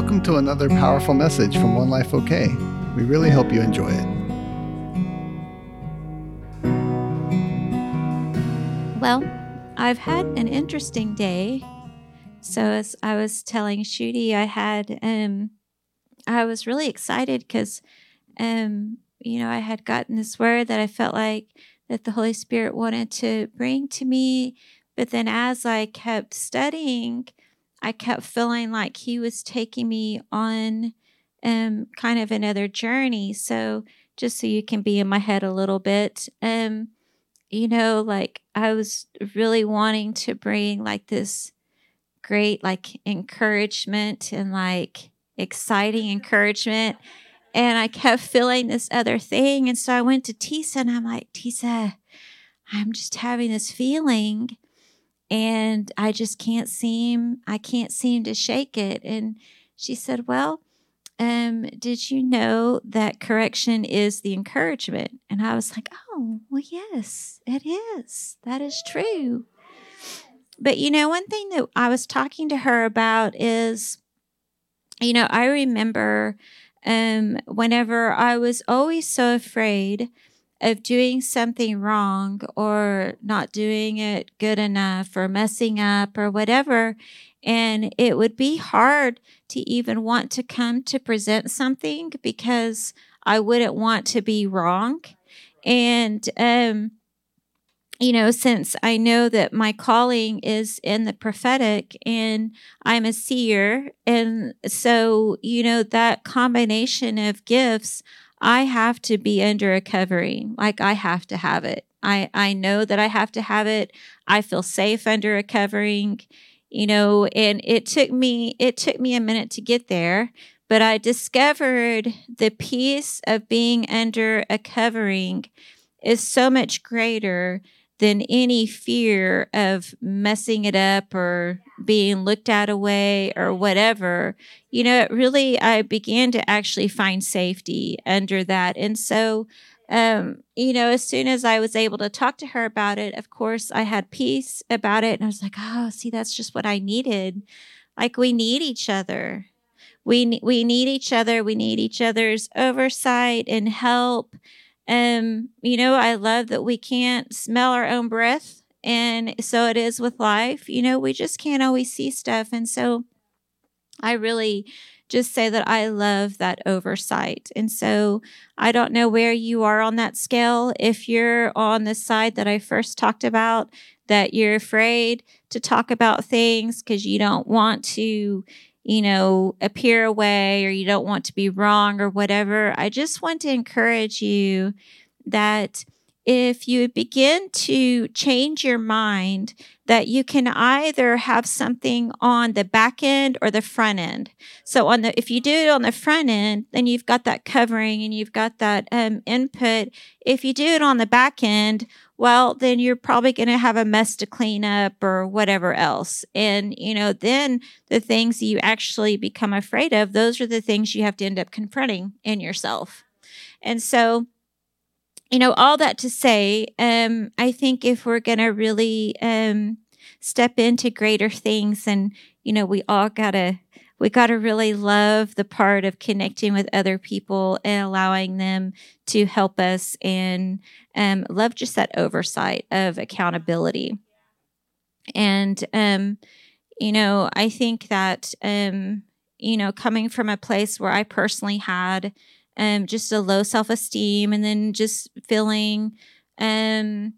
Welcome to another powerful message from One Life OK. We really hope you enjoy it. Well, I've had an interesting day. So as I was telling Shooty, I had um I was really excited because um you know I had gotten this word that I felt like that the Holy Spirit wanted to bring to me. But then as I kept studying, I kept feeling like he was taking me on um kind of another journey. So just so you can be in my head a little bit. Um, you know, like I was really wanting to bring like this great like encouragement and like exciting encouragement. And I kept feeling this other thing. And so I went to Tisa and I'm like, Tisa, I'm just having this feeling and I just can't seem I can't seem to shake it. And she said, Well, um, did you know that correction is the encouragement? And I was like, Oh, well, yes, it is. That is true. But you know, one thing that I was talking to her about is, you know, I remember um, whenever I was always so afraid of doing something wrong or not doing it good enough or messing up or whatever. And it would be hard to even want to come to present something because I wouldn't want to be wrong. And, um, you know, since I know that my calling is in the prophetic and I'm a seer, and so, you know, that combination of gifts, I have to be under a covering. Like I have to have it. I, I know that I have to have it. I feel safe under a covering, you know, and it took me it took me a minute to get there, but I discovered the peace of being under a covering is so much greater than any fear of messing it up or being looked at away or whatever. You know, it really, I began to actually find safety under that. And so, um, you know, as soon as I was able to talk to her about it, of course, I had peace about it. And I was like, oh, see, that's just what I needed. Like, we need each other. We, we need each other. We need each other's oversight and help um, you know, I love that we can't smell our own breath. And so it is with life. You know, we just can't always see stuff. And so I really just say that I love that oversight. And so I don't know where you are on that scale. If you're on the side that I first talked about, that you're afraid to talk about things because you don't want to, you know, appear away or you don't want to be wrong or whatever, I just want to encourage you that if you begin to change your mind, that you can either have something on the back end or the front end. So on the if you do it on the front end, then you've got that covering and you've got that um, input. If you do it on the back end, well, then you're probably going to have a mess to clean up or whatever else. And, you know, then the things you actually become afraid of, those are the things you have to end up confronting in yourself. And so, you know, all that to say, um, I think if we're going to really um, step into greater things, and, you know, we all got to we got to really love the part of connecting with other people and allowing them to help us and um, love just that oversight of accountability. And, um, you know, I think that, um, you know, coming from a place where I personally had um, just a low self esteem and then just feeling um,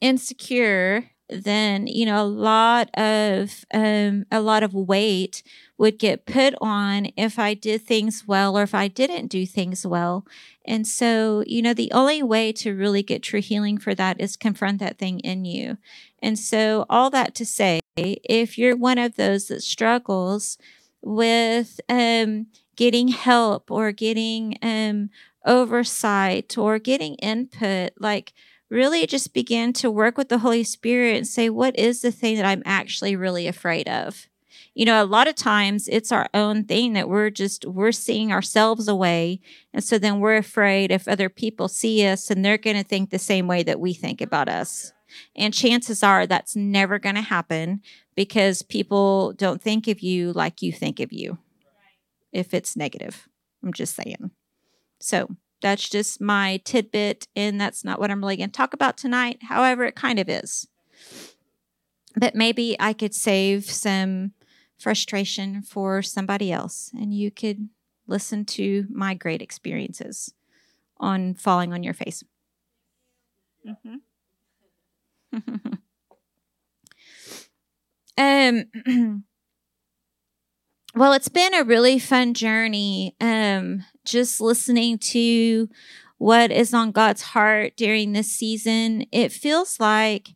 insecure then you know a lot of um, a lot of weight would get put on if I did things well or if I didn't do things well. And so, you know, the only way to really get true healing for that is confront that thing in you. And so, all that to say, if you're one of those that struggles with um, getting help or getting um, oversight or getting input, like really just begin to work with the Holy Spirit and say, what is the thing that I'm actually really afraid of? You know, a lot of times it's our own thing that we're just, we're seeing ourselves away. And so then we're afraid if other people see us and they're going to think the same way that we think about us. And chances are that's never going to happen because people don't think of you like you think of you. if it's negative. I'm just saying. So that's just my tidbit, and that's not what I'm really going to talk about tonight. However, it kind of is. But maybe I could save some frustration for somebody else, and you could listen to my great experiences on falling on your face. Mm-hmm. um, well, it's been a really fun journey. Um, just listening to what is on God's heart during this season. It feels like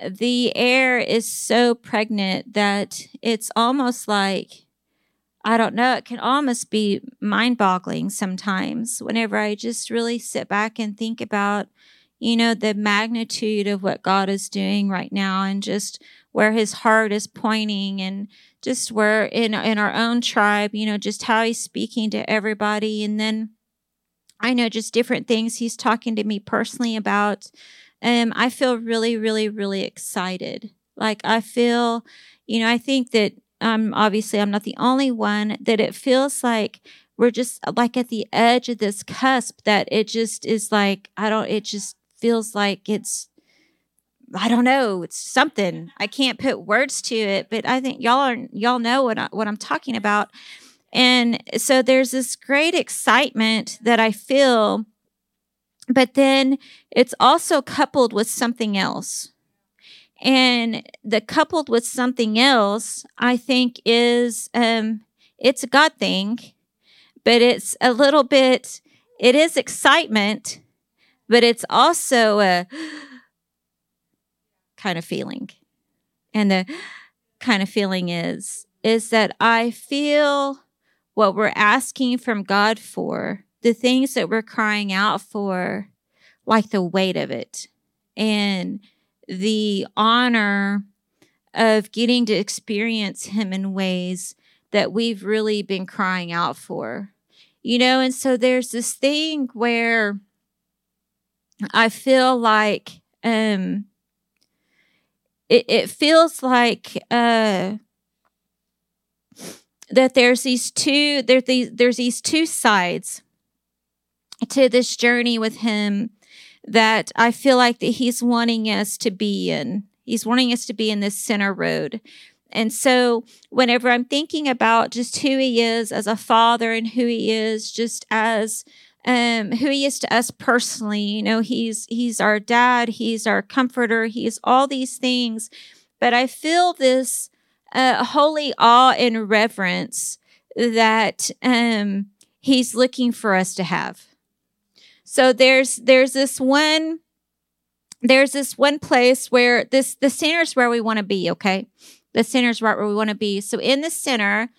the air is so pregnant that it's almost like I don't know, it can almost be mind boggling sometimes whenever I just really sit back and think about, you know, the magnitude of what God is doing right now and just where his heart is pointing and just where in in our own tribe, you know, just how he's speaking to everybody and then I know just different things he's talking to me personally about. Um I feel really really really excited. Like I feel, you know, I think that um, obviously I'm not the only one, that it feels like we're just like at the edge of this cusp that it just is like, I don't, it just feels like it's, I don't know, it's something. I can't put words to it, but I think y'all are, y'all know what, I, what I'm talking about. And so there's this great excitement that I feel, but then it's also coupled with something else and the coupled with something else i think is um it's a god thing but it's a little bit it is excitement but it's also a kind of feeling and the kind of feeling is is that i feel what we're asking from god for the things that we're crying out for like the weight of it and the honor of getting to experience him in ways that we've really been crying out for. You know, and so there's this thing where I feel like um it, it feels like uh that there's these two there these there's these two sides to this journey with him that I feel like that he's wanting us to be in. He's wanting us to be in this center road. And so, whenever I'm thinking about just who he is as a father and who he is just as um, who he is to us personally, you know, he's he's our dad, he's our comforter, he's all these things. But I feel this uh, holy awe and reverence that um, he's looking for us to have. So there's there's this one there's this one place where this the center is where we want to be, okay? The center is right where we want to be. So in the center,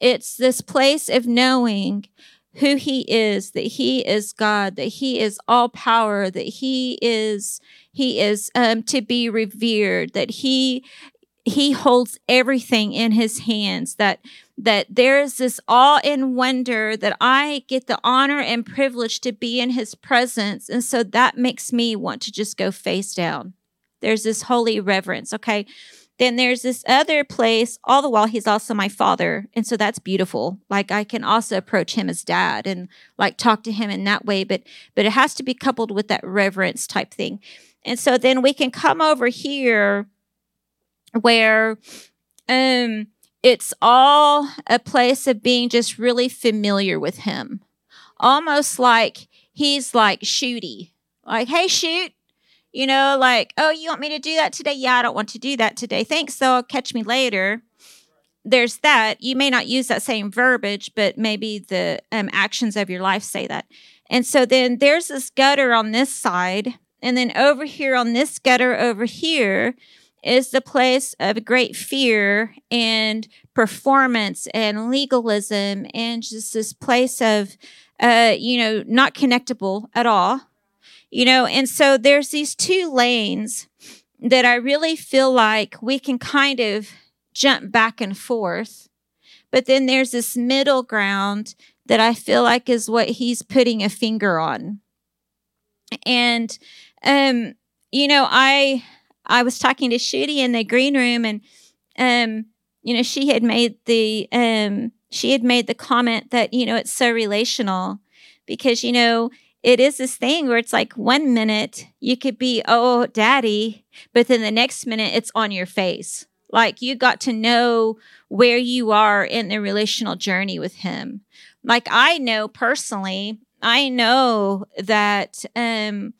it's this place of knowing who he is, that he is God, that he is all power, that he is he is um, to be revered, that he he holds everything in his hands that that there is this awe and wonder that I get the honor and privilege to be in his presence. And so that makes me want to just go face down. There's this holy reverence okay then there's this other place all the while he's also my father and so that's beautiful like i can also approach him as dad and like talk to him in that way but but it has to be coupled with that reverence type thing and so then we can come over here where um it's all a place of being just really familiar with him. Almost like he's like shooty. Like, hey, shoot. You know, like, oh, you want me to do that today? Yeah, I don't want to do that today. Thanks, though. Catch me later. There's that. You may not use that same verbiage, but maybe the um, actions of your life say that. And so then there's this gutter on this side. And then over here on this gutter over here, is the place of great fear and performance and legalism and just this place of uh you know not connectable at all you know and so there's these two lanes that i really feel like we can kind of jump back and forth but then there's this middle ground that i feel like is what he's putting a finger on. And um you know i I was talking to Shooty in the green room, and um, you know, she had made the um, she had made the comment that, you know, it's so relational because, you know, it is this thing where it's like one minute you could be, oh, daddy, but then the next minute it's on your face. Like you got to know where you are in the relational journey with him. Like I know personally, I know that um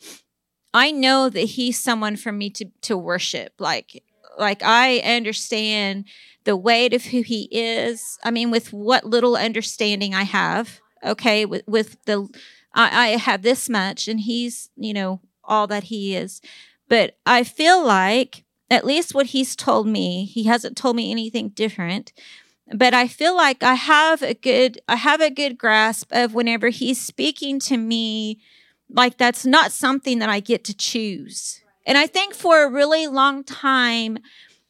I know that he's someone for me to to worship. Like like I understand the weight of who he is. I mean, with what little understanding I have, okay, with with the I, I have this much and he's, you know, all that he is. But I feel like at least what he's told me, he hasn't told me anything different. But I feel like I have a good I have a good grasp of whenever he's speaking to me like that's not something that I get to choose. And I think for a really long time,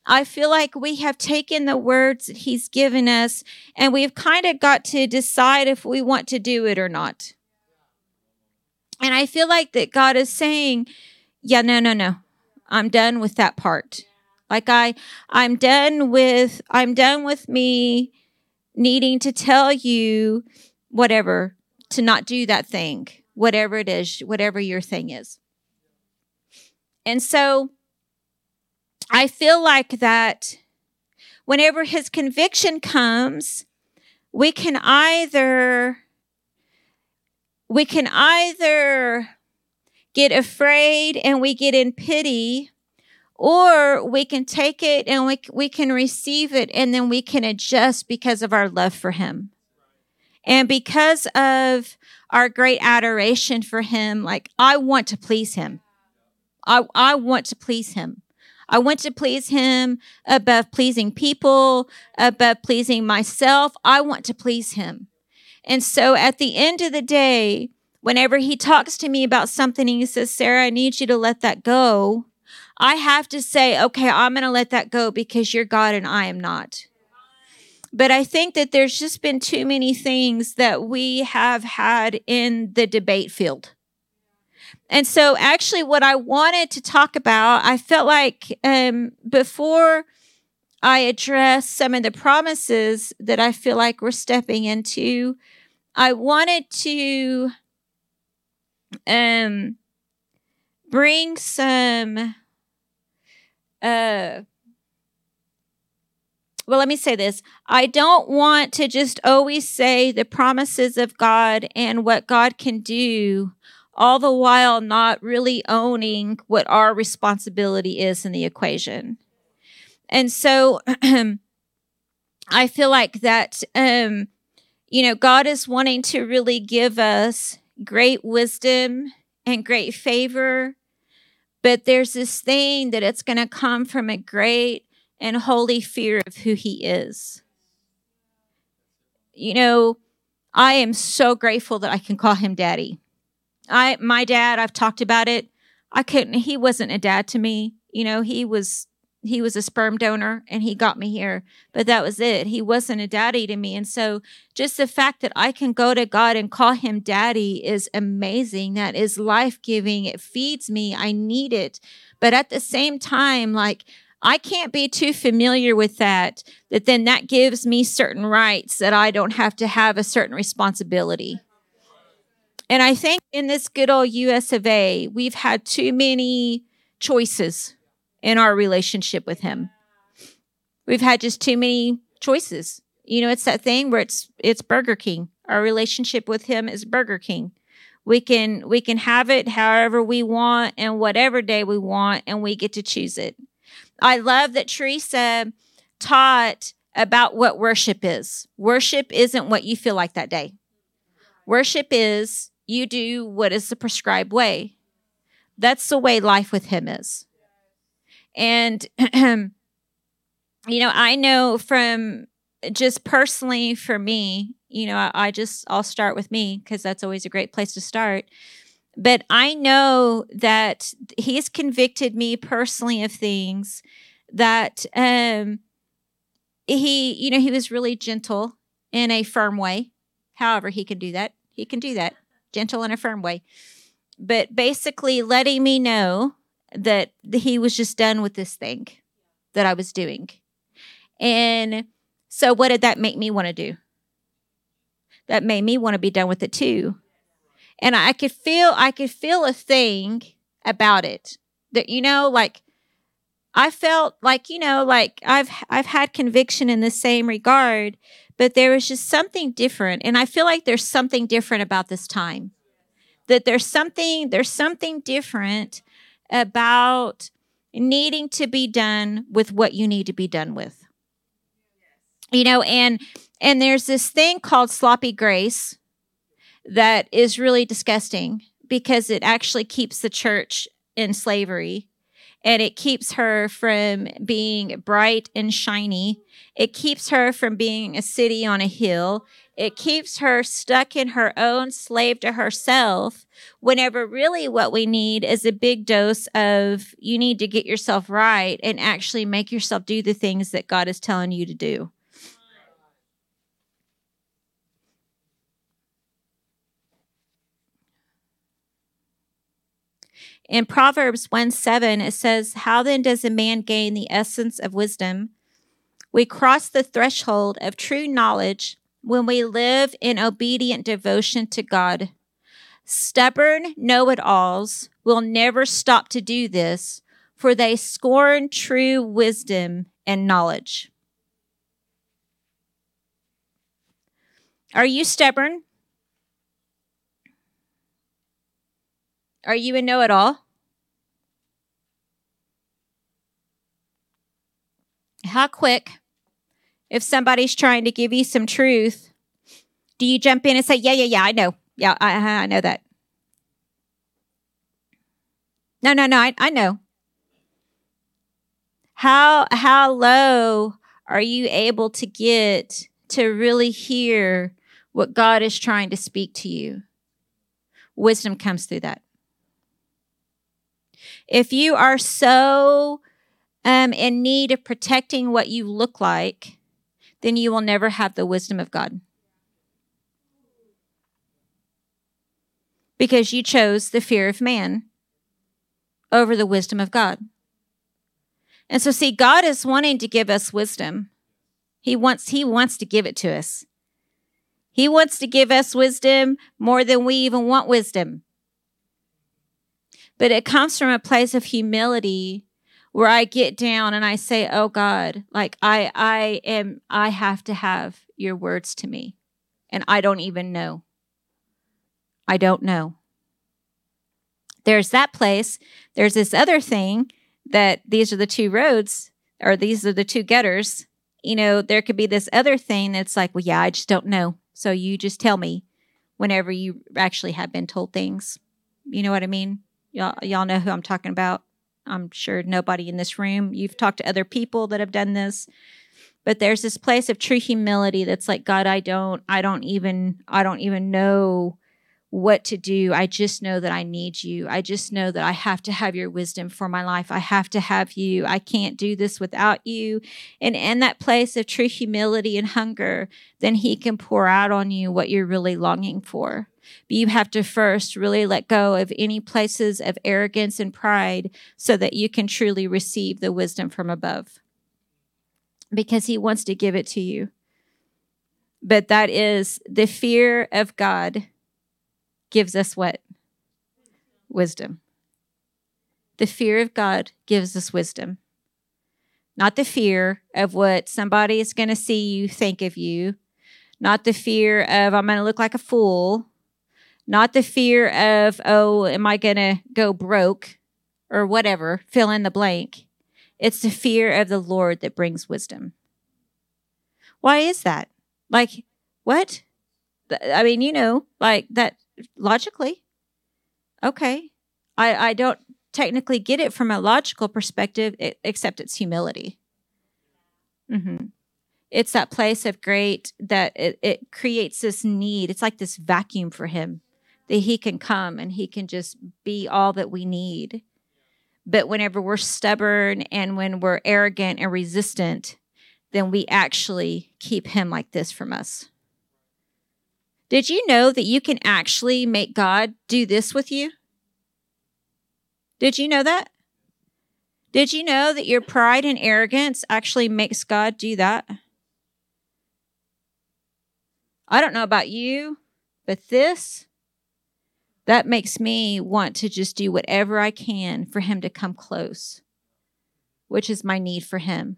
I feel like we have taken the words that he's given us and we've kind of got to decide if we want to do it or not. And I feel like that God is saying, yeah, no, no, no. I'm done with that part. Like I I'm done with I'm done with me needing to tell you whatever to not do that thing, whatever it is, whatever your thing is. And so I feel like that whenever his conviction comes, we can either we can either get afraid and we get in pity or we can take it and we, we can receive it and then we can adjust because of our love for him and because of our great adoration for him like i want to please him i, I want to please him I want to please him above pleasing people, above pleasing myself. I want to please him. And so at the end of the day, whenever he talks to me about something and he says, Sarah, I need you to let that go, I have to say, okay, I'm going to let that go because you're God and I am not. But I think that there's just been too many things that we have had in the debate field. And so, actually, what I wanted to talk about, I felt like um, before I address some of the promises that I feel like we're stepping into, I wanted to um bring some uh well, let me say this. I don't want to just always say the promises of God and what God can do, all the while not really owning what our responsibility is in the equation. And so I feel like that, um, you know, God is wanting to really give us great wisdom and great favor. But there's this thing that it's going to come from a great and holy fear of who He is. You know, I am so grateful that I can call him daddy. I my dad, I've talked about it. I couldn't he wasn't a dad to me. You know, he was he was a sperm donor and he got me here but that was it. He wasn't a daddy to me. And so just the fact that i can go to god and call him daddy is amazing. That is life-giving. It feeds me. I need it. But at the same time like i can't be too familiar with that that then that gives me certain rights that i don't have to have a certain responsibility. And i think in this good old US of A we've had too many choices in our relationship with him. We've had just too many choices. You know, it's that thing where it's it's Burger King. Our relationship with him is Burger King. We can we can have it however we want and whatever day we want and we get to choose it. I love that Teresa taught about what worship is. Worship isn't what you feel like that day. Worship is you do what is the prescribed way. That's the way life with him is. And, you know, I know from just personally for me, you know, I, I just, I'll start with me because that's always a great place to start. But I know that he's convicted me personally of things that um, he, you know, he was really gentle in a firm way. However, he can do that. He can do that, gentle in a firm way. But basically, letting me know that he was just done with this thing that I was doing. And so, what did that make me want to do? that made me want to be done with it too. And I could feel I could feel a thing about it. That you know, like I felt like, you know, like I've I've had conviction in the same regard, but there was just something different. And I feel like there's something different about this time. That there's something there's something different about needing to be done with what you need to be done with. You know, and and there's this thing called sloppy grace that is really disgusting because it actually keeps the church in slavery and it keeps her from being bright and shiny. It keeps her from being a city on a hill. It keeps her stuck in her own slave to herself, whenever really what we need is a big dose of you need to get yourself right and actually make yourself do the things that God is telling you to do. In Proverbs 1 7, it says, How then does a man gain the essence of wisdom? We cross the threshold of true knowledge when we live in obedient devotion to God. Stubborn know it alls will never stop to do this, for they scorn true wisdom and knowledge. Are you stubborn? Are you a know it all? How quick, if somebody's trying to give you some truth, do you jump in and say, Yeah, yeah, yeah, I know. Yeah, I, I know that. No, no, no, I, I know. How how low are you able to get to really hear what God is trying to speak to you? Wisdom comes through that. If you are so um, in need of protecting what you look like, then you will never have the wisdom of God. Because you chose the fear of man over the wisdom of God. And so see God is wanting to give us wisdom. He wants he wants to give it to us. He wants to give us wisdom more than we even want wisdom but it comes from a place of humility where I get down and I say, "Oh God, like I I am I have to have your words to me." And I don't even know. I don't know. There's that place. There's this other thing that these are the two roads or these are the two gutters. You know, there could be this other thing that's like, well, yeah, I just don't know. So you just tell me whenever you actually have been told things. You know what I mean? Y'all, y'all know who I'm talking about. I'm sure nobody in this room. You've talked to other people that have done this. But there's this place of true humility that's like, God, I don't, I don't even, I don't even know what to do. I just know that I need you. I just know that I have to have your wisdom for my life. I have to have you. I can't do this without you. And in that place of true humility and hunger, then He can pour out on you what you're really longing for. But you have to first really let go of any places of arrogance and pride so that you can truly receive the wisdom from above. Because He wants to give it to you. But that is the fear of God gives us what? Wisdom. The fear of God gives us wisdom. Not the fear of what somebody is going to see you think of you, not the fear of I'm going to look like a fool, not the fear of, oh, am I going to go broke or whatever, fill in the blank. It's the fear of the Lord that brings wisdom. Why is that? Like, what? I mean, you know, like that logically. Okay. I, I don't technically get it from a logical perspective, it, except it's humility. Mm-hmm. It's that place of great that it, it creates this need. It's like this vacuum for him that he can come and he can just be all that we need. But whenever we're stubborn and when we're arrogant and resistant, then we actually keep him like this from us. Did you know that you can actually make God do this with you? Did you know that? Did you know that your pride and arrogance actually makes God do that? I don't know about you, but this, that makes me want to just do whatever I can for him to come close, which is my need for him.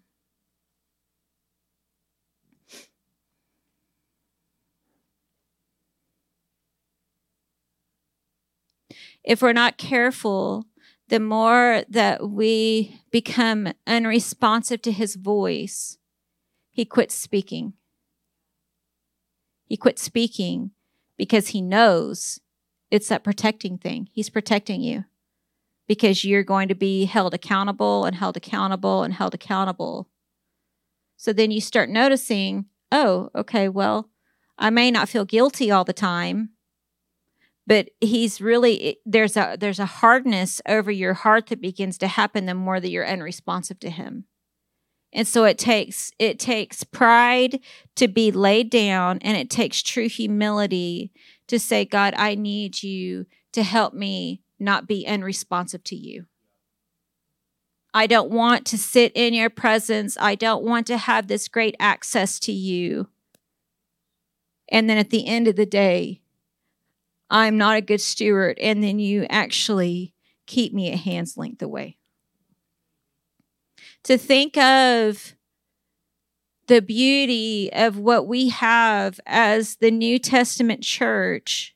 If we're not careful, the more that we become unresponsive to his voice, he quits speaking. He quits speaking because he knows it's that protecting thing. He's protecting you because you're going to be held accountable and held accountable and held accountable. So then you start noticing, oh, okay, well, I may not feel guilty all the time, but he's really eh, there's a there's a hardness over your heart that begins to happen the more that you're unresponsive to him. And so it takes it takes pride to be laid down and it takes true humility to say god i need you to help me not be unresponsive to you. I don't want to sit in your presence. I don't want to have this great access to you. And then at the end of the day I'm not a good steward, and then you actually keep me at hand's length away. To think of the beauty of what we have as the New Testament church,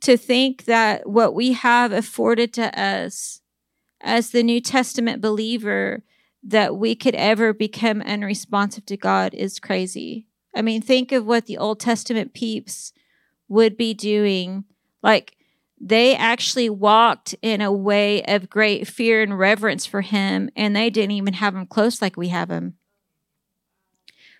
to think that what we have afforded to us as the New Testament believer, that we could ever become unresponsive to God is crazy. I mean, think of what the Old Testament peeps would be doing. Like they actually walked in a way of great fear and reverence for him, and they didn't even have him close like we have him.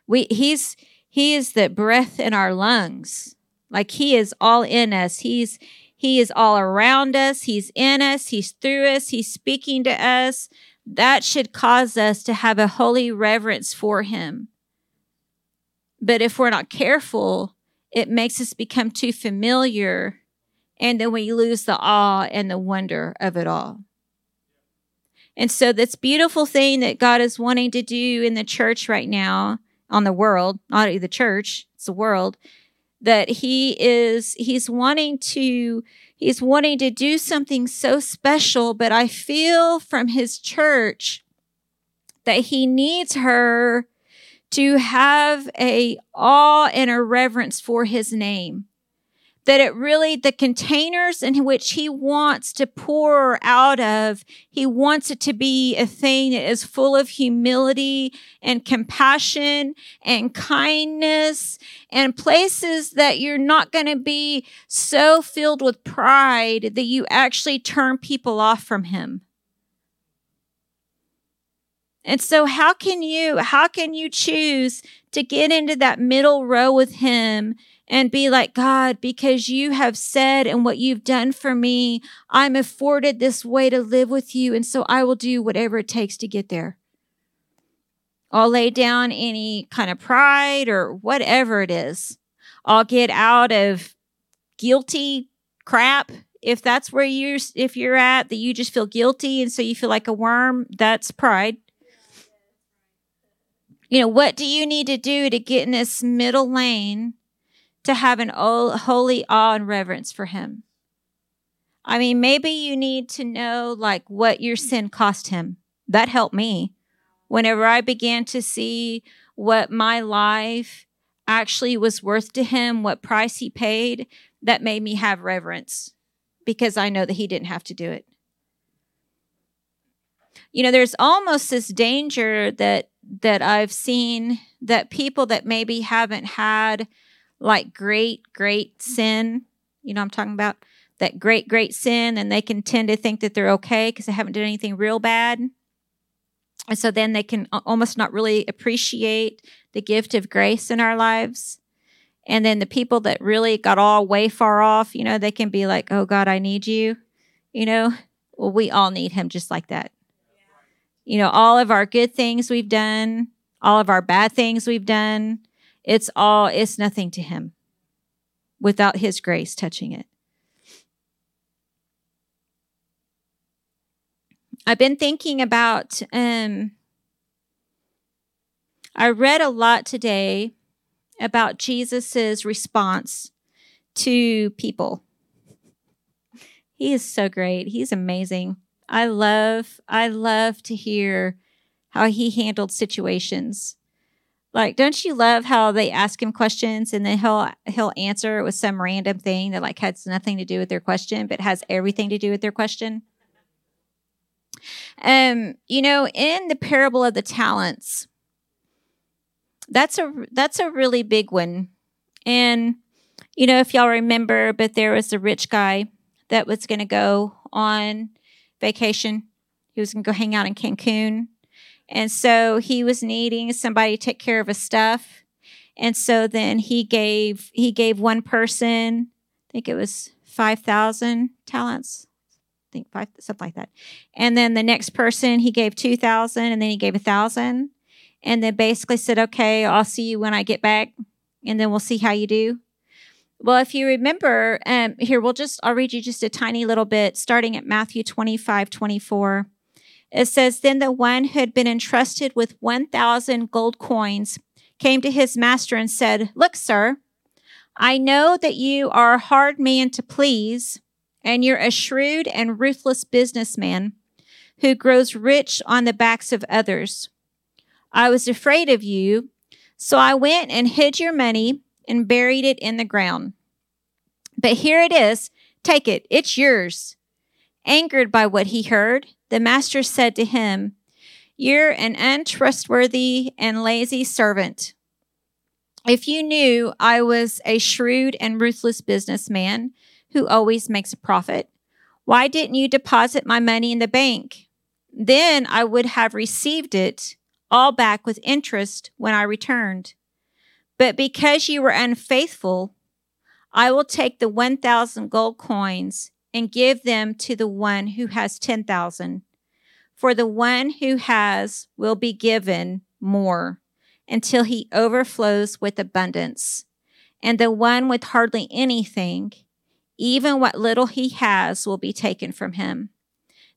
We he's he is the breath in our lungs. Like he is all in us. He's he is all around us. He's in us. He's through us. He's speaking to us. That should cause us to have a holy reverence for him. But if we're not careful, it makes us become too familiar and then we lose the awe and the wonder of it all. And so, this beautiful thing that God is wanting to do in the church right now, on the world, not the church, it's the world, that He is, He's wanting to, He's wanting to do something so special, but I feel from His church that He needs her to have a awe and a reverence for his name. That it really the containers in which he wants to pour out of he wants it to be a thing that is full of humility and compassion and kindness and places that you're not going to be so filled with pride that you actually turn people off from him and so how can you how can you choose to get into that middle row with him and be like, God, because you have said and what you've done for me, I'm afforded this way to live with you. And so I will do whatever it takes to get there. I'll lay down any kind of pride or whatever it is. I'll get out of guilty crap if that's where you're if you're at that you just feel guilty and so you feel like a worm that's pride you know, what do you need to do to get in this middle lane to have an holy awe and reverence for Him? I mean, maybe you need to know like what your sin cost Him. That helped me. Whenever I began to see what my life actually was worth to Him, what price He paid, that made me have reverence because I know that He didn't have to do it you know there's almost this danger that that I've seen that people that maybe haven't had like great great sin, you know I'm talking about that great great sin and they can tend to think that they're okay because they haven't done anything real bad. And so then they can almost not really appreciate the gift of grace in our lives. And then the people that really got all way far off, you know, they can be like, "Oh God, I need you." You know, well we all need him just like that you know, all of our good things we've done, all of our bad things we've done, it's all, it's nothing to Him without His grace touching it. I've been thinking about, um, I read a lot today about Jesus's response to people. He is so great. He's amazing. I love I love to hear how he handled situations. Like, don't you love how they ask him questions and then he'll he'll answer with some random thing that like has nothing to do with their question, but has everything to do with their question? Um, you know, in the parable of the talents, that's a that's a really big one. And you know, if y'all remember, but there was a rich guy that was going to go on vacation. He was going to go hang out in Cancun. And so he was needing somebody to take care of his stuff. And so then he gave he gave one person, I think it was 5,000 talents. I think five something like that. And then the next person he gave 2,000 and then he gave a 1,000 and then basically said, "Okay, I'll see you when I get back and then we'll see how you do." Well, if you remember, um, here, we'll just, I'll read you just a tiny little bit, starting at Matthew 25, 24. It says, Then the one who had been entrusted with 1,000 gold coins came to his master and said, Look, sir, I know that you are a hard man to please, and you're a shrewd and ruthless businessman who grows rich on the backs of others. I was afraid of you, so I went and hid your money and buried it in the ground. But here it is. Take it. It's yours. Angered by what he heard, the master said to him, You're an untrustworthy and lazy servant. If you knew I was a shrewd and ruthless businessman who always makes a profit, why didn't you deposit my money in the bank? Then I would have received it all back with interest when I returned. But because you were unfaithful, I will take the 1,000 gold coins and give them to the one who has 10,000. For the one who has will be given more until he overflows with abundance. And the one with hardly anything, even what little he has, will be taken from him.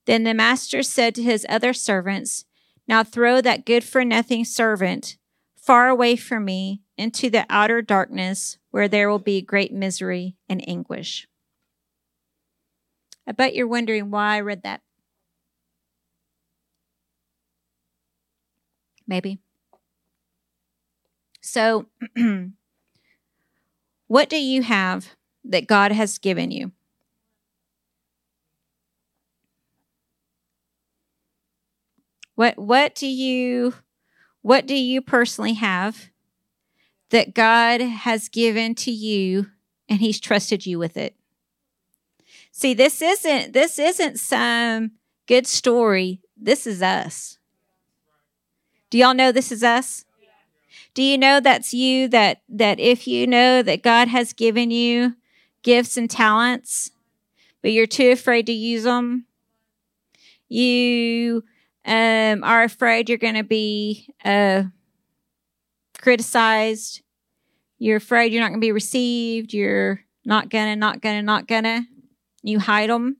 Then the master said to his other servants, Now throw that good for nothing servant far away from me into the outer darkness where there will be great misery and anguish. I bet you're wondering why I read that. Maybe. So, what do you have that God has given you? What what do you what do you personally have that God has given to you and he's trusted you with it. See, this isn't this isn't some good story. This is us. Do y'all know this is us? Do you know that's you that that if you know that God has given you gifts and talents, but you're too afraid to use them, you um, are afraid you're going to be uh, criticized, you're afraid you're not going to be received. You're not gonna, not gonna, not gonna. You hide them.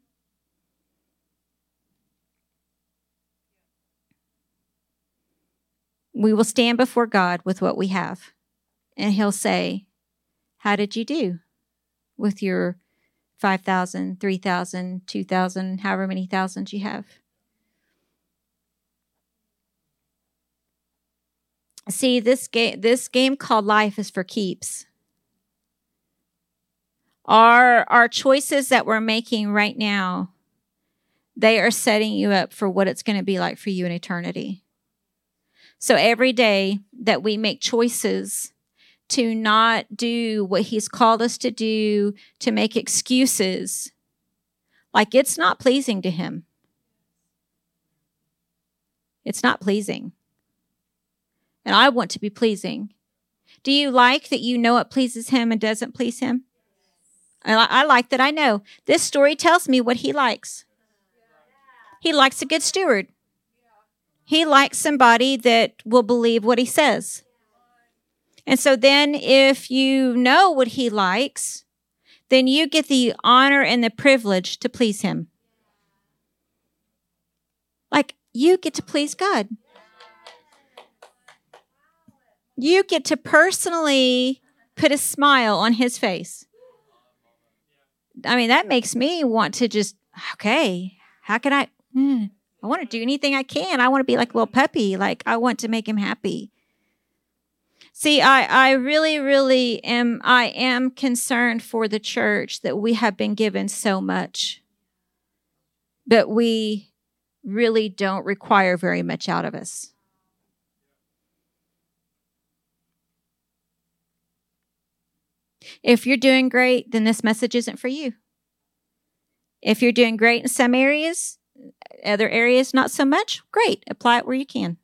We will stand before God with what we have. And He'll say, How did you do with your 5,000, 3,000, 2,000, however many thousands you have? See this game this game called life is for keeps. Our our choices that we're making right now they are setting you up for what it's going to be like for you in eternity. So every day that we make choices to not do what he's called us to do to make excuses like it's not pleasing to him. It's not pleasing and I want to be pleasing. Do you like that you know it pleases him and doesn't please him? I, I like that I know. This story tells me what he likes. He likes a good steward. He likes somebody that will believe what he says. And so then, if you know what he likes, then you get the honor and the privilege to please him. Like you get to please God. You get to personally put a smile on his face. I mean, that makes me want to just, okay, how can I? Mm, I want to do anything I can. I want to be like a little puppy. Like, I want to make him happy. See, I, I really, really am, I am concerned for the church that we have been given so much, but we really don't require very much out of us. If you're doing great, then this message isn't for you. If you're doing great in some areas, other areas not so much, great. Apply it where you can.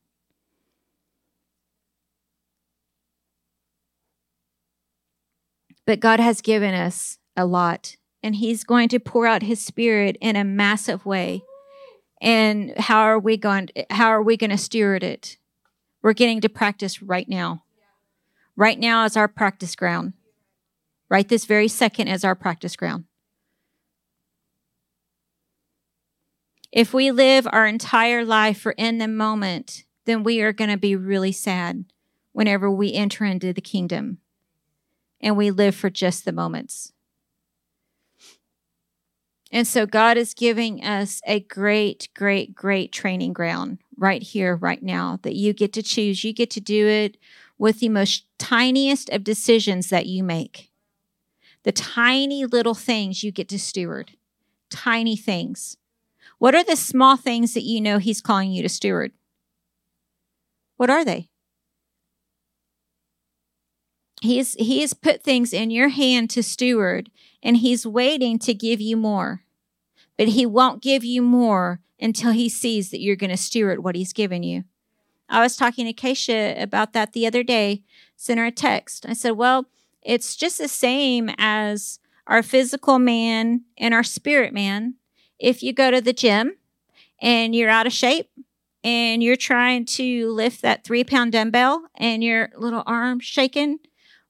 But God has given us a lot, and He's going to pour out His Spirit in a massive way. And how are we going? How are we going to steward it? We're getting to practice right now. Right now is our practice ground. Right this very second as our practice ground. If we live our entire life for in the moment, then we are going to be really sad whenever we enter into the kingdom and we live for just the moments. And so God is giving us a great, great, great training ground right here, right now that you get to choose. You get to do it with the most tiniest of decisions that you make. The tiny little things you get to steward, tiny things. What are the small things that you know He's calling you to steward? What are they? He's he has put things in your hand to steward and he's waiting to give you more. But he won't give you more until he sees that you're going to steward what he's given you. I was talking to Keisha about that the other day, sent her a text. I said, Well, it's just the same as our physical man and our spirit man. If you go to the gym and you're out of shape and you're trying to lift that three pound dumbbell and your little arm shaking,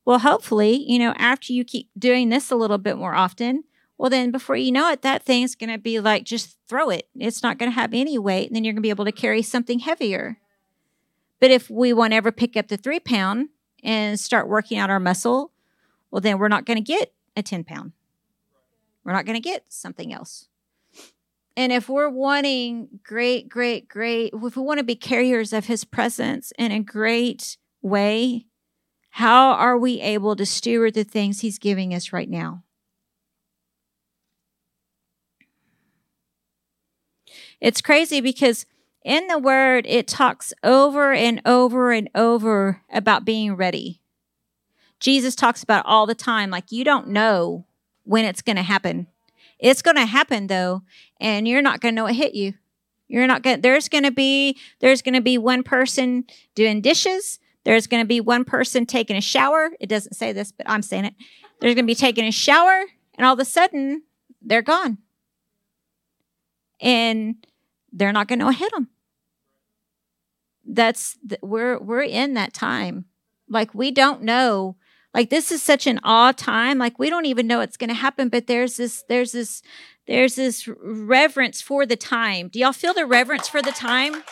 well, hopefully, you know, after you keep doing this a little bit more often, well, then before you know it, that thing's going to be like, just throw it. It's not going to have any weight. And then you're going to be able to carry something heavier. But if we won't ever pick up the three pound and start working out our muscle, well, then we're not going to get a 10 pound. We're not going to get something else. And if we're wanting great, great, great, if we want to be carriers of his presence in a great way, how are we able to steward the things He's giving us right now? It's crazy because in the Word, it talks over and over and over about being ready. Jesus talks about all the time, like you don't know when it's going to happen. It's going to happen though, and you're not going to know it hit you. You're not going. There's going to be there's going to be one person doing dishes. There's going to be one person taking a shower. It doesn't say this, but I'm saying it. There's going to be taking a shower, and all of a sudden, they're gone. And they're not going to hit them. That's we're we're in that time. Like we don't know. Like this is such an odd time. Like we don't even know what's going to happen. But there's this there's this there's this reverence for the time. Do y'all feel the reverence for the time?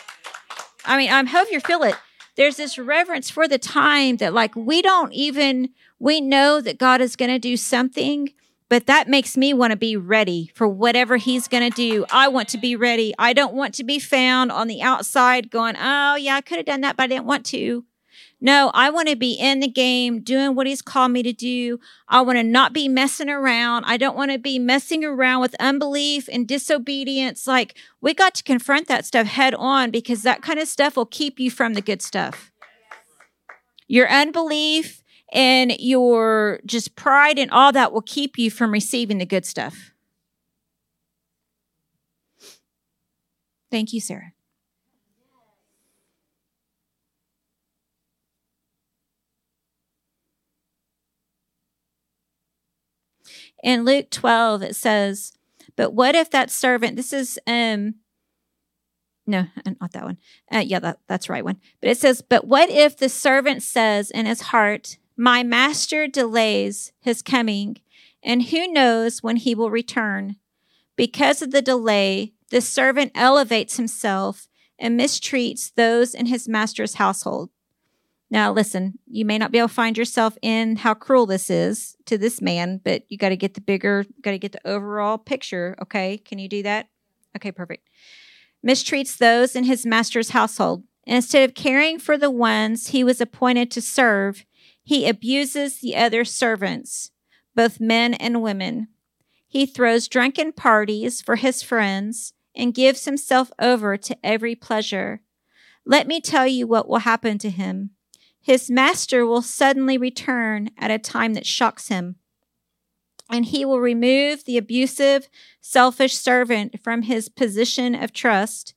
I mean, I hope you feel it there's this reverence for the time that like we don't even we know that God is going to do something but that makes me want to be ready for whatever he's going to do. I want to be ready. I don't want to be found on the outside going, "Oh, yeah, I could have done that, but I didn't want to." No, I want to be in the game doing what he's called me to do. I want to not be messing around. I don't want to be messing around with unbelief and disobedience. Like, we got to confront that stuff head on because that kind of stuff will keep you from the good stuff. Your unbelief and your just pride and all that will keep you from receiving the good stuff. Thank you, Sarah. In Luke 12, it says, But what if that servant, this is, um, no, uh, not that one. Uh, yeah, that, that's right one. But it says, But what if the servant says in his heart, My master delays his coming, and who knows when he will return? Because of the delay, the servant elevates himself and mistreats those in his master's household. Now, listen, you may not be able to find yourself in how cruel this is to this man, but you got to get the bigger, got to get the overall picture. Okay. Can you do that? Okay, perfect. Mistreats those in his master's household. Instead of caring for the ones he was appointed to serve, he abuses the other servants, both men and women. He throws drunken parties for his friends and gives himself over to every pleasure. Let me tell you what will happen to him. His master will suddenly return at a time that shocks him, and he will remove the abusive, selfish servant from his position of trust.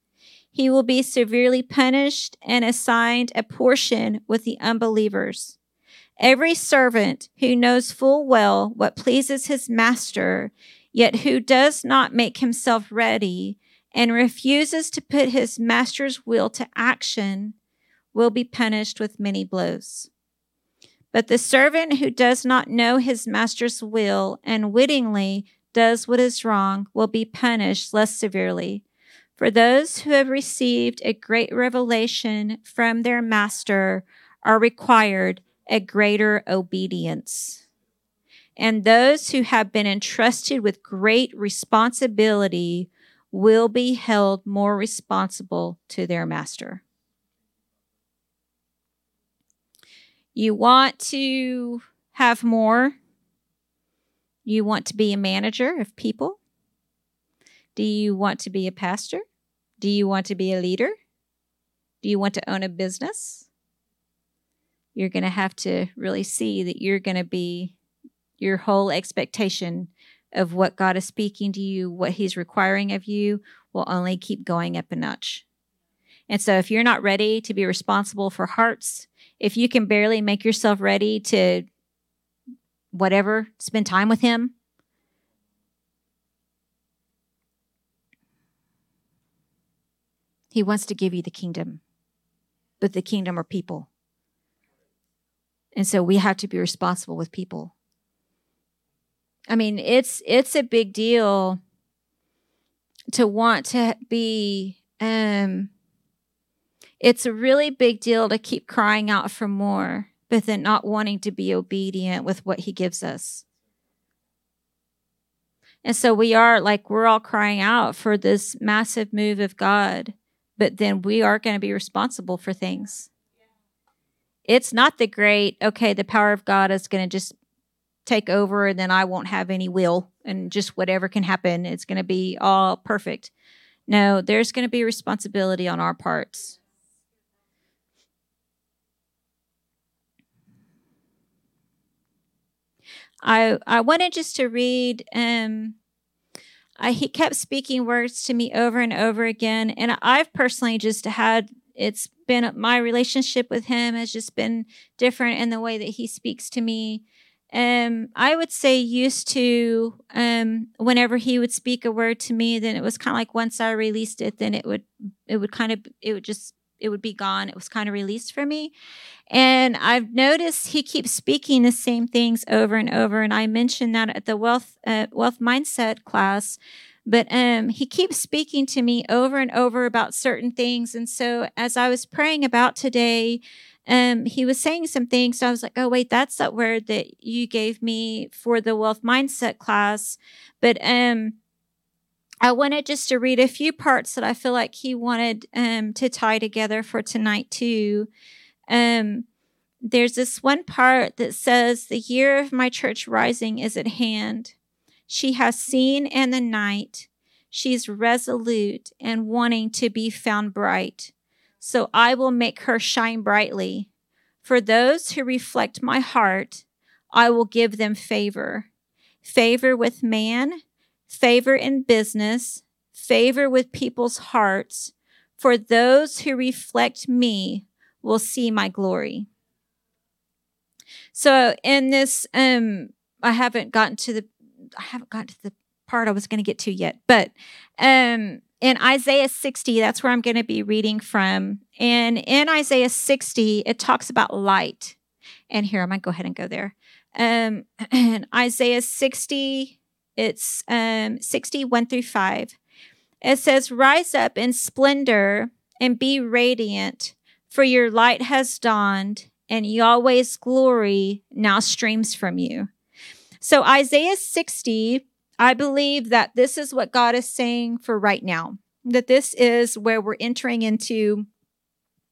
He will be severely punished and assigned a portion with the unbelievers. Every servant who knows full well what pleases his master, yet who does not make himself ready and refuses to put his master's will to action, will be punished with many blows. But the servant who does not know his master's will and wittingly does what is wrong will be punished less severely. For those who have received a great revelation from their master are required a greater obedience. And those who have been entrusted with great responsibility will be held more responsible to their master. You want to have more? You want to be a manager of people? Do you want to be a pastor? Do you want to be a leader? Do you want to own a business? You're going to have to really see that you're going to be your whole expectation of what God is speaking to you, what He's requiring of you, will only keep going up a notch. And so, if you're not ready to be responsible for hearts, if you can barely make yourself ready to whatever, spend time with Him, He wants to give you the kingdom, but the kingdom are people. And so we have to be responsible with people. I mean, it's it's a big deal to want to be um it's a really big deal to keep crying out for more, but then not wanting to be obedient with what he gives us. And so we are like, we're all crying out for this massive move of God, but then we are going to be responsible for things. It's not the great, okay, the power of God is going to just take over and then I won't have any will and just whatever can happen, it's going to be all perfect. No, there's going to be responsibility on our parts. I I wanted just to read um I, he kept speaking words to me over and over again and I've personally just had it's been my relationship with him has just been different in the way that he speaks to me. Um, I would say used to um, whenever he would speak a word to me, then it was kind of like once I released it, then it would it would kind of it would just it would be gone. It was kind of released for me. And I've noticed he keeps speaking the same things over and over. And I mentioned that at the wealth uh, wealth mindset class. But um, he keeps speaking to me over and over about certain things. And so as I was praying about today, um, he was saying some things. So I was like, oh, wait, that's that word that you gave me for the wealth mindset class. But um, I wanted just to read a few parts that I feel like he wanted um, to tie together for tonight, too. Um, there's this one part that says, The year of my church rising is at hand. She has seen in the night. She's resolute and wanting to be found bright so I will make her shine brightly. For those who reflect my heart, I will give them favor favor with man, favor in business, favor with people's hearts. For those who reflect me will see my glory. So in this, um, I haven't gotten to the, I haven't gotten to the part I was going to get to yet, but um, in Isaiah 60, that's where I'm going to be reading from. And in Isaiah 60, it talks about light. And here, I might go ahead and go there. Um, in Isaiah 60, it's um, 60, 1 through 5. It says, Rise up in splendor and be radiant, for your light has dawned, and Yahweh's glory now streams from you. So, Isaiah 60, I believe that this is what God is saying for right now, that this is where we're entering into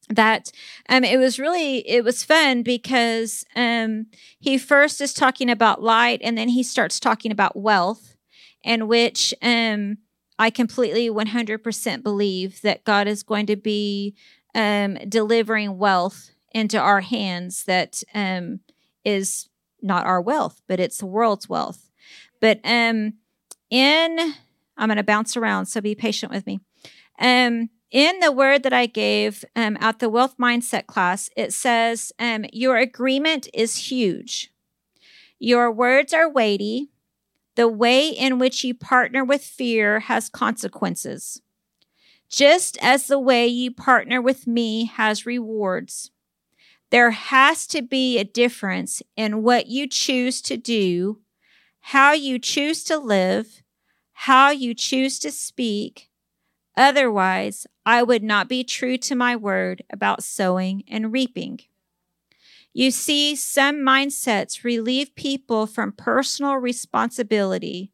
that um it was really it was fun because um he first is talking about light and then he starts talking about wealth and which um I completely 100% believe that God is going to be um delivering wealth into our hands that um is not our wealth but it's the world's wealth. But um in I'm going to bounce around so be patient with me. Um in the word that I gave um, at the wealth mindset class, it says, um, Your agreement is huge. Your words are weighty. The way in which you partner with fear has consequences, just as the way you partner with me has rewards. There has to be a difference in what you choose to do, how you choose to live, how you choose to speak, Otherwise, I would not be true to my word about sowing and reaping. You see, some mindsets relieve people from personal responsibility.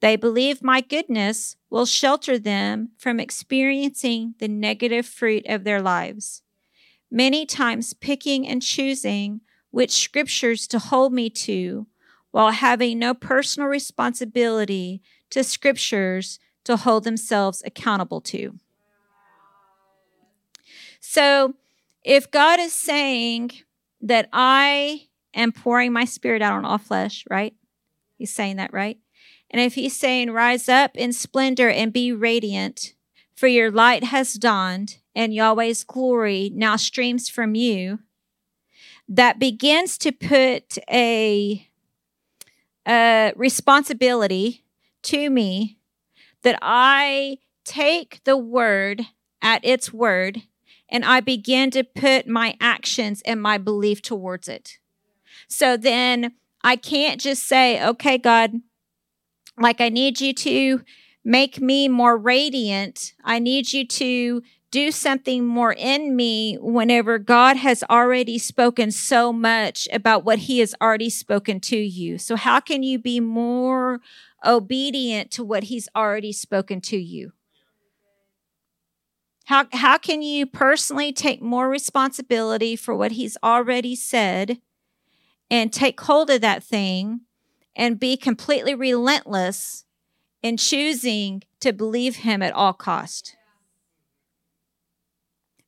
They believe my goodness will shelter them from experiencing the negative fruit of their lives. Many times, picking and choosing which scriptures to hold me to while having no personal responsibility to scriptures to hold themselves accountable to. So, if God is saying that I am pouring my spirit out on all flesh, right? He's saying that, right? And if he's saying, Rise up in splendor and be radiant, for your light has dawned, and Yahweh's glory now streams from you, that begins to put a, a responsibility to me that I take the word at its word and I begin to put my actions and my belief towards it. So then I can't just say, okay, God, like I need you to make me more radiant. I need you to do something more in me whenever God has already spoken so much about what he has already spoken to you. So, how can you be more obedient to what he's already spoken to you? How, how can you personally take more responsibility for what he's already said and take hold of that thing and be completely relentless in choosing to believe him at all cost?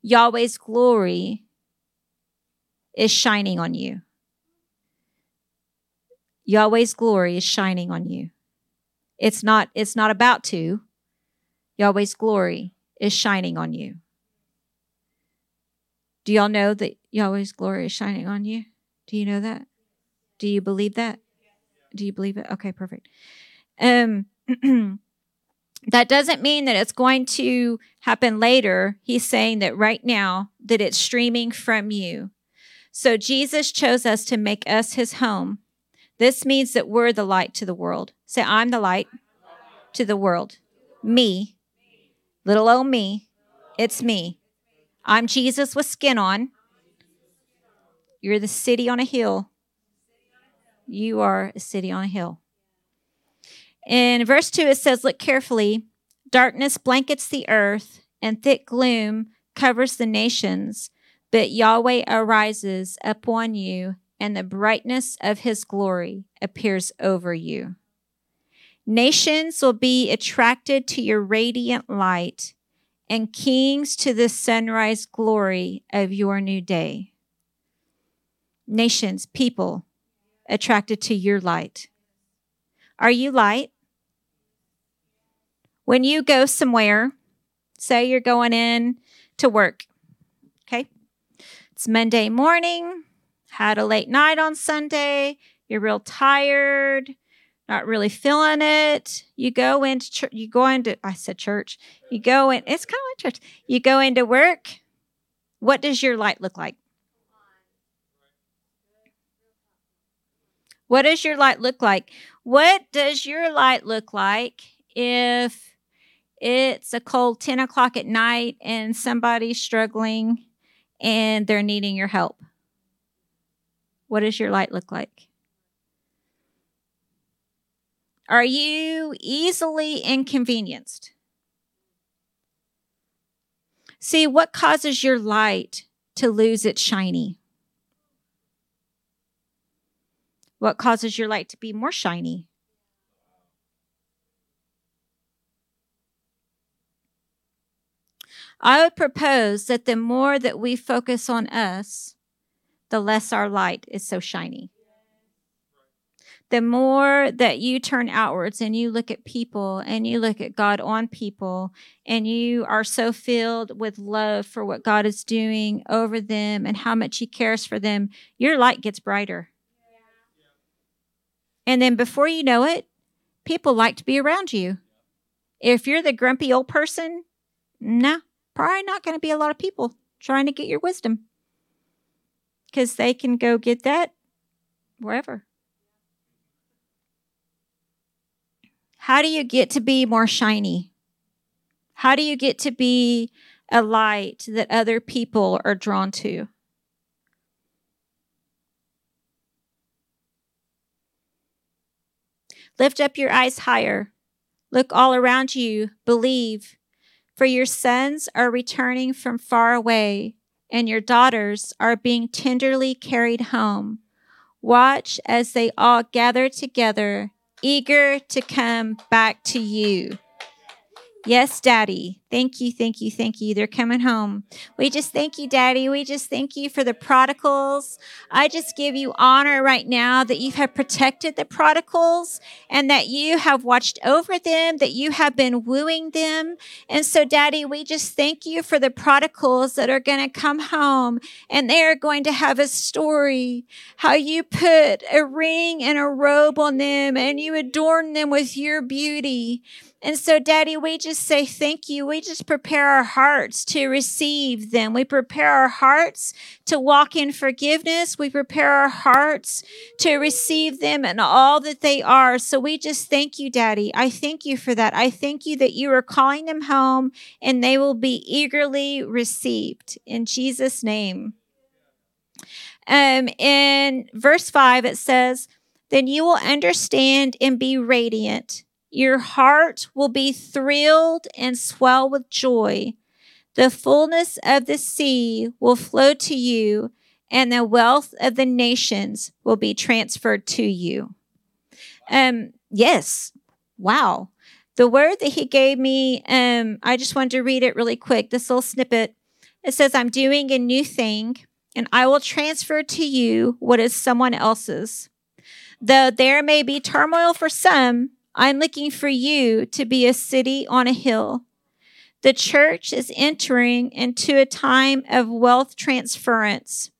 Yahweh's glory is shining on you. Yahweh's glory is shining on you. It's not it's not about to. Yahweh's glory is shining on you. Do y'all know that Yahweh's glory is shining on you? Do you know that? Do you believe that? Do you believe it? Okay, perfect. Um that doesn't mean that it's going to happen later. He's saying that right now that it's streaming from you. So Jesus chose us to make us his home. This means that we're the light to the world. Say, I'm the light to the world. Me, little old me, it's me. I'm Jesus with skin on. You're the city on a hill. You are a city on a hill. In verse 2, it says, Look carefully. Darkness blankets the earth, and thick gloom covers the nations. But Yahweh arises upon you, and the brightness of his glory appears over you. Nations will be attracted to your radiant light, and kings to the sunrise glory of your new day. Nations, people attracted to your light. Are you light? When you go somewhere, say you're going in to work, okay? It's Monday morning, had a late night on Sunday, you're real tired, not really feeling it. You go into church, you go into, I said church, you go in, it's kind of like church. You go into work. What does your light look like? What does your light look like? What does your light look like if it's a cold 10 o'clock at night and somebody's struggling and they're needing your help? What does your light look like? Are you easily inconvenienced? See, what causes your light to lose its shiny? What causes your light to be more shiny? I would propose that the more that we focus on us, the less our light is so shiny. The more that you turn outwards and you look at people and you look at God on people and you are so filled with love for what God is doing over them and how much He cares for them, your light gets brighter. And then before you know it, people like to be around you. If you're the grumpy old person, no, probably not going to be a lot of people trying to get your wisdom because they can go get that wherever. How do you get to be more shiny? How do you get to be a light that other people are drawn to? Lift up your eyes higher. Look all around you. Believe. For your sons are returning from far away, and your daughters are being tenderly carried home. Watch as they all gather together, eager to come back to you. Yes, Daddy. Thank you, thank you, thank you. They're coming home. We just thank you, Daddy. We just thank you for the prodigals. I just give you honor right now that you have protected the prodigals and that you have watched over them, that you have been wooing them. And so, Daddy, we just thank you for the prodigals that are going to come home and they are going to have a story how you put a ring and a robe on them and you adorn them with your beauty. And so, Daddy, we just say thank you. We just prepare our hearts to receive them. We prepare our hearts to walk in forgiveness. We prepare our hearts to receive them and all that they are. So we just thank you, Daddy. I thank you for that. I thank you that you are calling them home and they will be eagerly received. In Jesus' name. Um, in verse 5, it says, Then you will understand and be radiant your heart will be thrilled and swell with joy. The fullness of the sea will flow to you, and the wealth of the nations will be transferred to you. Um, yes. Wow. The word that he gave me, um, I just wanted to read it really quick, this little snippet. It says, I'm doing a new thing, and I will transfer to you what is someone else's. Though there may be turmoil for some, I'm looking for you to be a city on a hill. The church is entering into a time of wealth transference.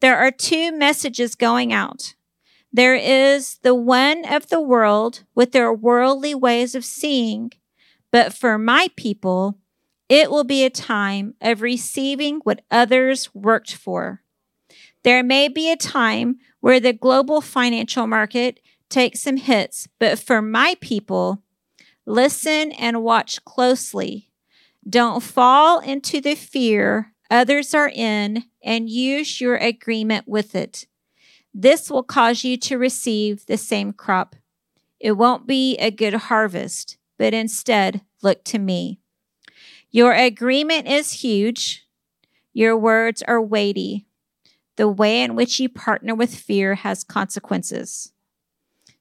There are two messages going out. There is the one of the world with their worldly ways of seeing, but for my people, it will be a time of receiving what others worked for. There may be a time where the global financial market take some hits, but for my people, listen and watch closely. Don't fall into the fear others are in and use your agreement with it. This will cause you to receive the same crop. It won't be a good harvest, but instead look to me. Your agreement is huge. Your words are weighty. The way in which you partner with fear has consequences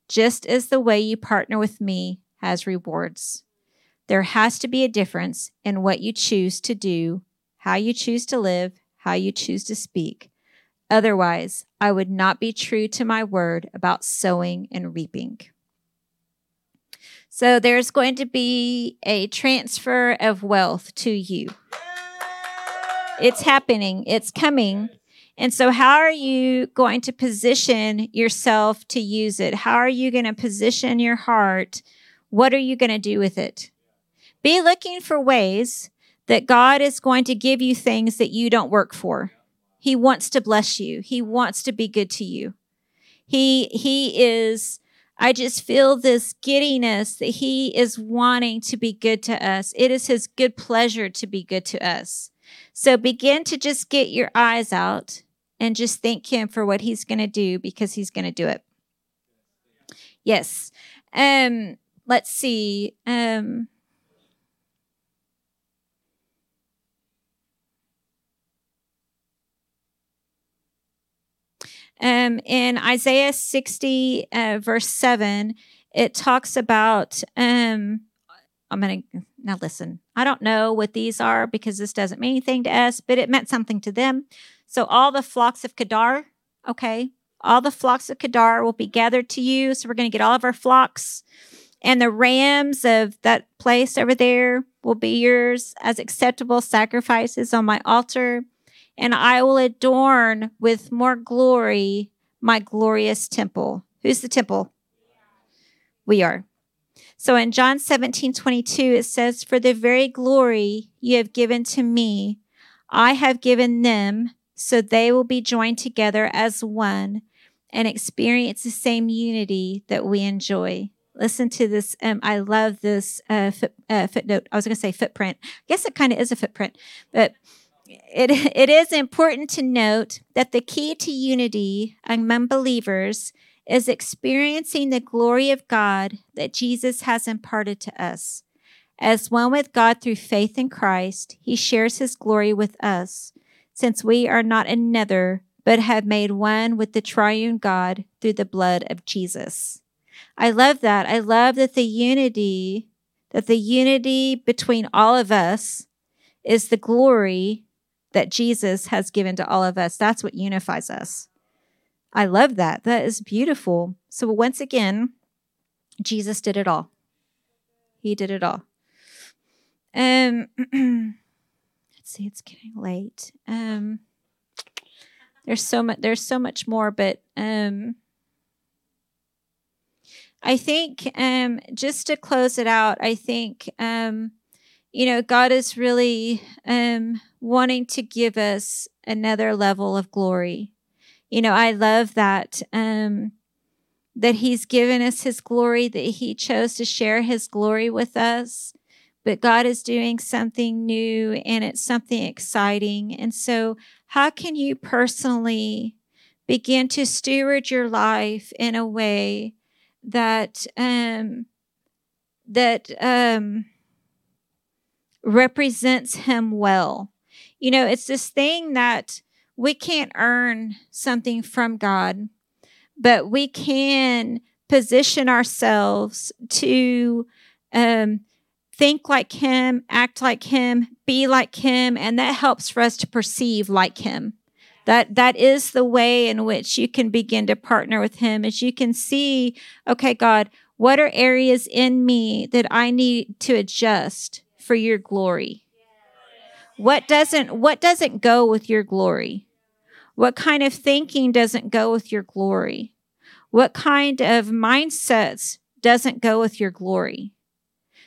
just as the way you partner with me has rewards. There has to be a difference in what you choose to do, how you choose to live, how you choose to speak. Otherwise, I would not be true to my word about sowing and reaping. So there's going to be a transfer of wealth to you. It's happening, it's coming. And so, how are you going to position yourself to use it? How are you going to position your heart? What are you going to do with it? Be looking for ways that God is going to give you things that you don't work for. He wants to bless you. He wants to be good to you. He he is I just feel this giddiness that he is wanting to be good to us. It is his good pleasure to be good to us. So begin to just get your eyes out and just thank him for what he's going to do because he's going to do it. Yes. Um let's see. Um Um, in Isaiah 60, uh, verse 7, it talks about, um, I'm going to, now listen, I don't know what these are because this doesn't mean anything to us, but it meant something to them. So all the flocks of Kedar, okay, all the flocks of Kedar will be gathered to you. So we're going to get all of our flocks. And the rams of that place over there will be yours as acceptable sacrifices on my altar and I will adorn with more glory my glorious temple. Who's the temple? We are. So in John 17, 22, it says, For the very glory you have given to me, I have given them, so they will be joined together as one and experience the same unity that we enjoy. Listen to this. Um, I love this uh, uh, footnote. I was going to say footprint. I guess it kind of is a footprint, but it, it is important to note that the key to unity among believers is experiencing the glory of God that Jesus has imparted to us. As one with God through faith in Christ, he shares his glory with us, since we are not another, but have made one with the triune God through the blood of Jesus. I love that. I love that the unity, that the unity between all of us is the glory that Jesus has given to all of us. That's what unifies us. I love that. That is beautiful. So, once again, Jesus did it all. He did it all. Um, let's see, it's getting late. Um, there's so much. There's so much more, but um, I think um, just to close it out, I think um, you know God is really um, wanting to give us another level of glory. You know, I love that um, that He's given us His glory, that He chose to share His glory with us. But God is doing something new and it's something exciting. And so, how can you personally begin to steward your life in a way that um, that um, represents Him well? You know, it's this thing that we can't earn something from God, but we can position ourselves to um, think like Him, act like Him, be like Him, and that helps for us to perceive like Him. That that is the way in which you can begin to partner with Him, as you can see, okay, God, what are areas in me that I need to adjust for Your glory? What doesn't what doesn't go with your glory? What kind of thinking doesn't go with your glory? What kind of mindsets doesn't go with your glory?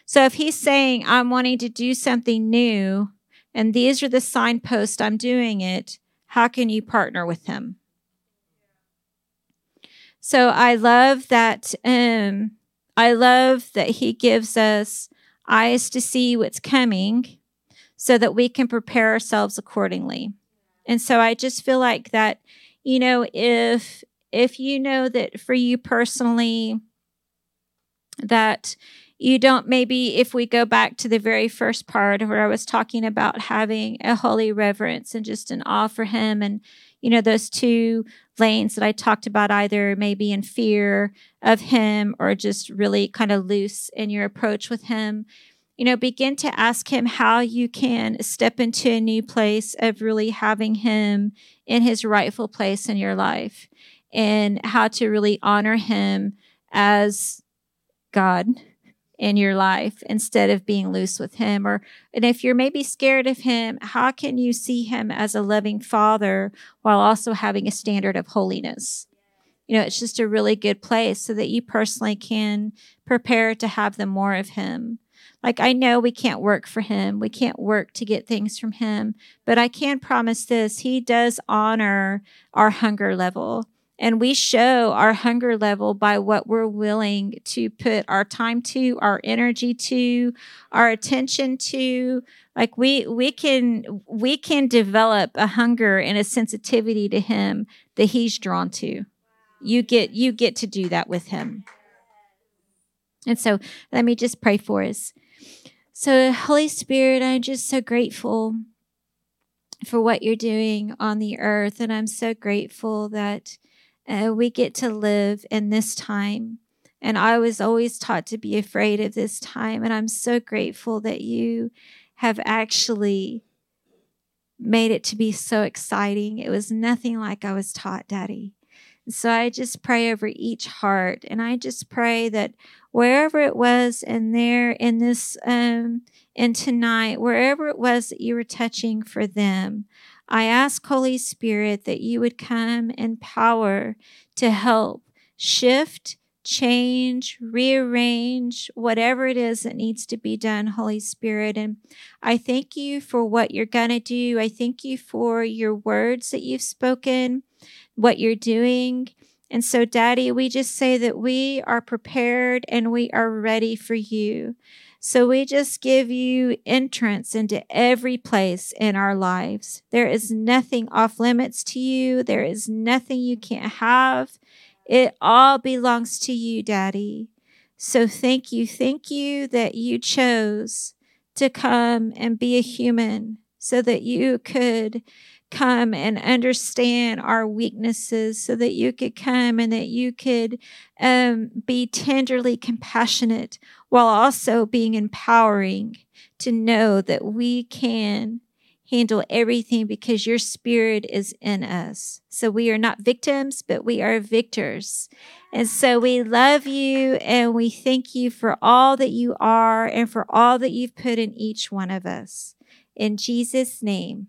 So if he's saying, I'm wanting to do something new, and these are the signposts I'm doing it, how can you partner with him? So I love that um I love that he gives us eyes to see what's coming so that we can prepare ourselves accordingly. And so I just feel like that, you know, if if you know that for you personally that you don't maybe if we go back to the very first part where I was talking about having a holy reverence and just an awe for him and you know those two lanes that I talked about either maybe in fear of him or just really kind of loose in your approach with him you know, begin to ask him how you can step into a new place of really having him in his rightful place in your life and how to really honor him as God in your life instead of being loose with him or and if you're maybe scared of him how can you see him as a loving father while also having a standard of holiness you know it's just a really good place so that you personally can prepare to have the more of him like, I know we can't work for him, we can't work to get things from him, but I can promise this He does honor our hunger level. And we show our hunger level by what we're willing to put our time to, our energy to, our attention to. Like we we can we can develop a hunger and a sensitivity to him that he's drawn to. You get you get to do that with him. And so let me just pray for us. So, Holy Spirit, I'm just so grateful for what you're doing on the earth. And I'm so grateful that uh, we get to live in this time. And I was always taught to be afraid of this time. And I'm so grateful that you have actually made it to be so exciting. It was nothing like I was taught, Daddy. So I just pray over each heart, and I just pray that wherever it was in there in this um and tonight, wherever it was that you were touching for them, I ask Holy Spirit that you would come in power to help shift, change, rearrange, whatever it is that needs to be done, Holy Spirit. And I thank you for what you're going to do. I thank you for your words that you've spoken what you're doing. And so, Daddy, we just say that we are prepared and we are ready for you. So we just give you entrance into every place in our lives. There is nothing off limits to you, there is nothing you can't have. It all belongs to you, Daddy. So thank you. Thank you that you chose to come and be a human so that you could come and understand our weaknesses so that you could come and that you could um, be tenderly compassionate while also being empowering to know that we can handle everything because your spirit is in us. So we are not victims, but we are victors. And so we love you and we thank you for all that you are and for all that you've put in each one of us. In Jesus' name.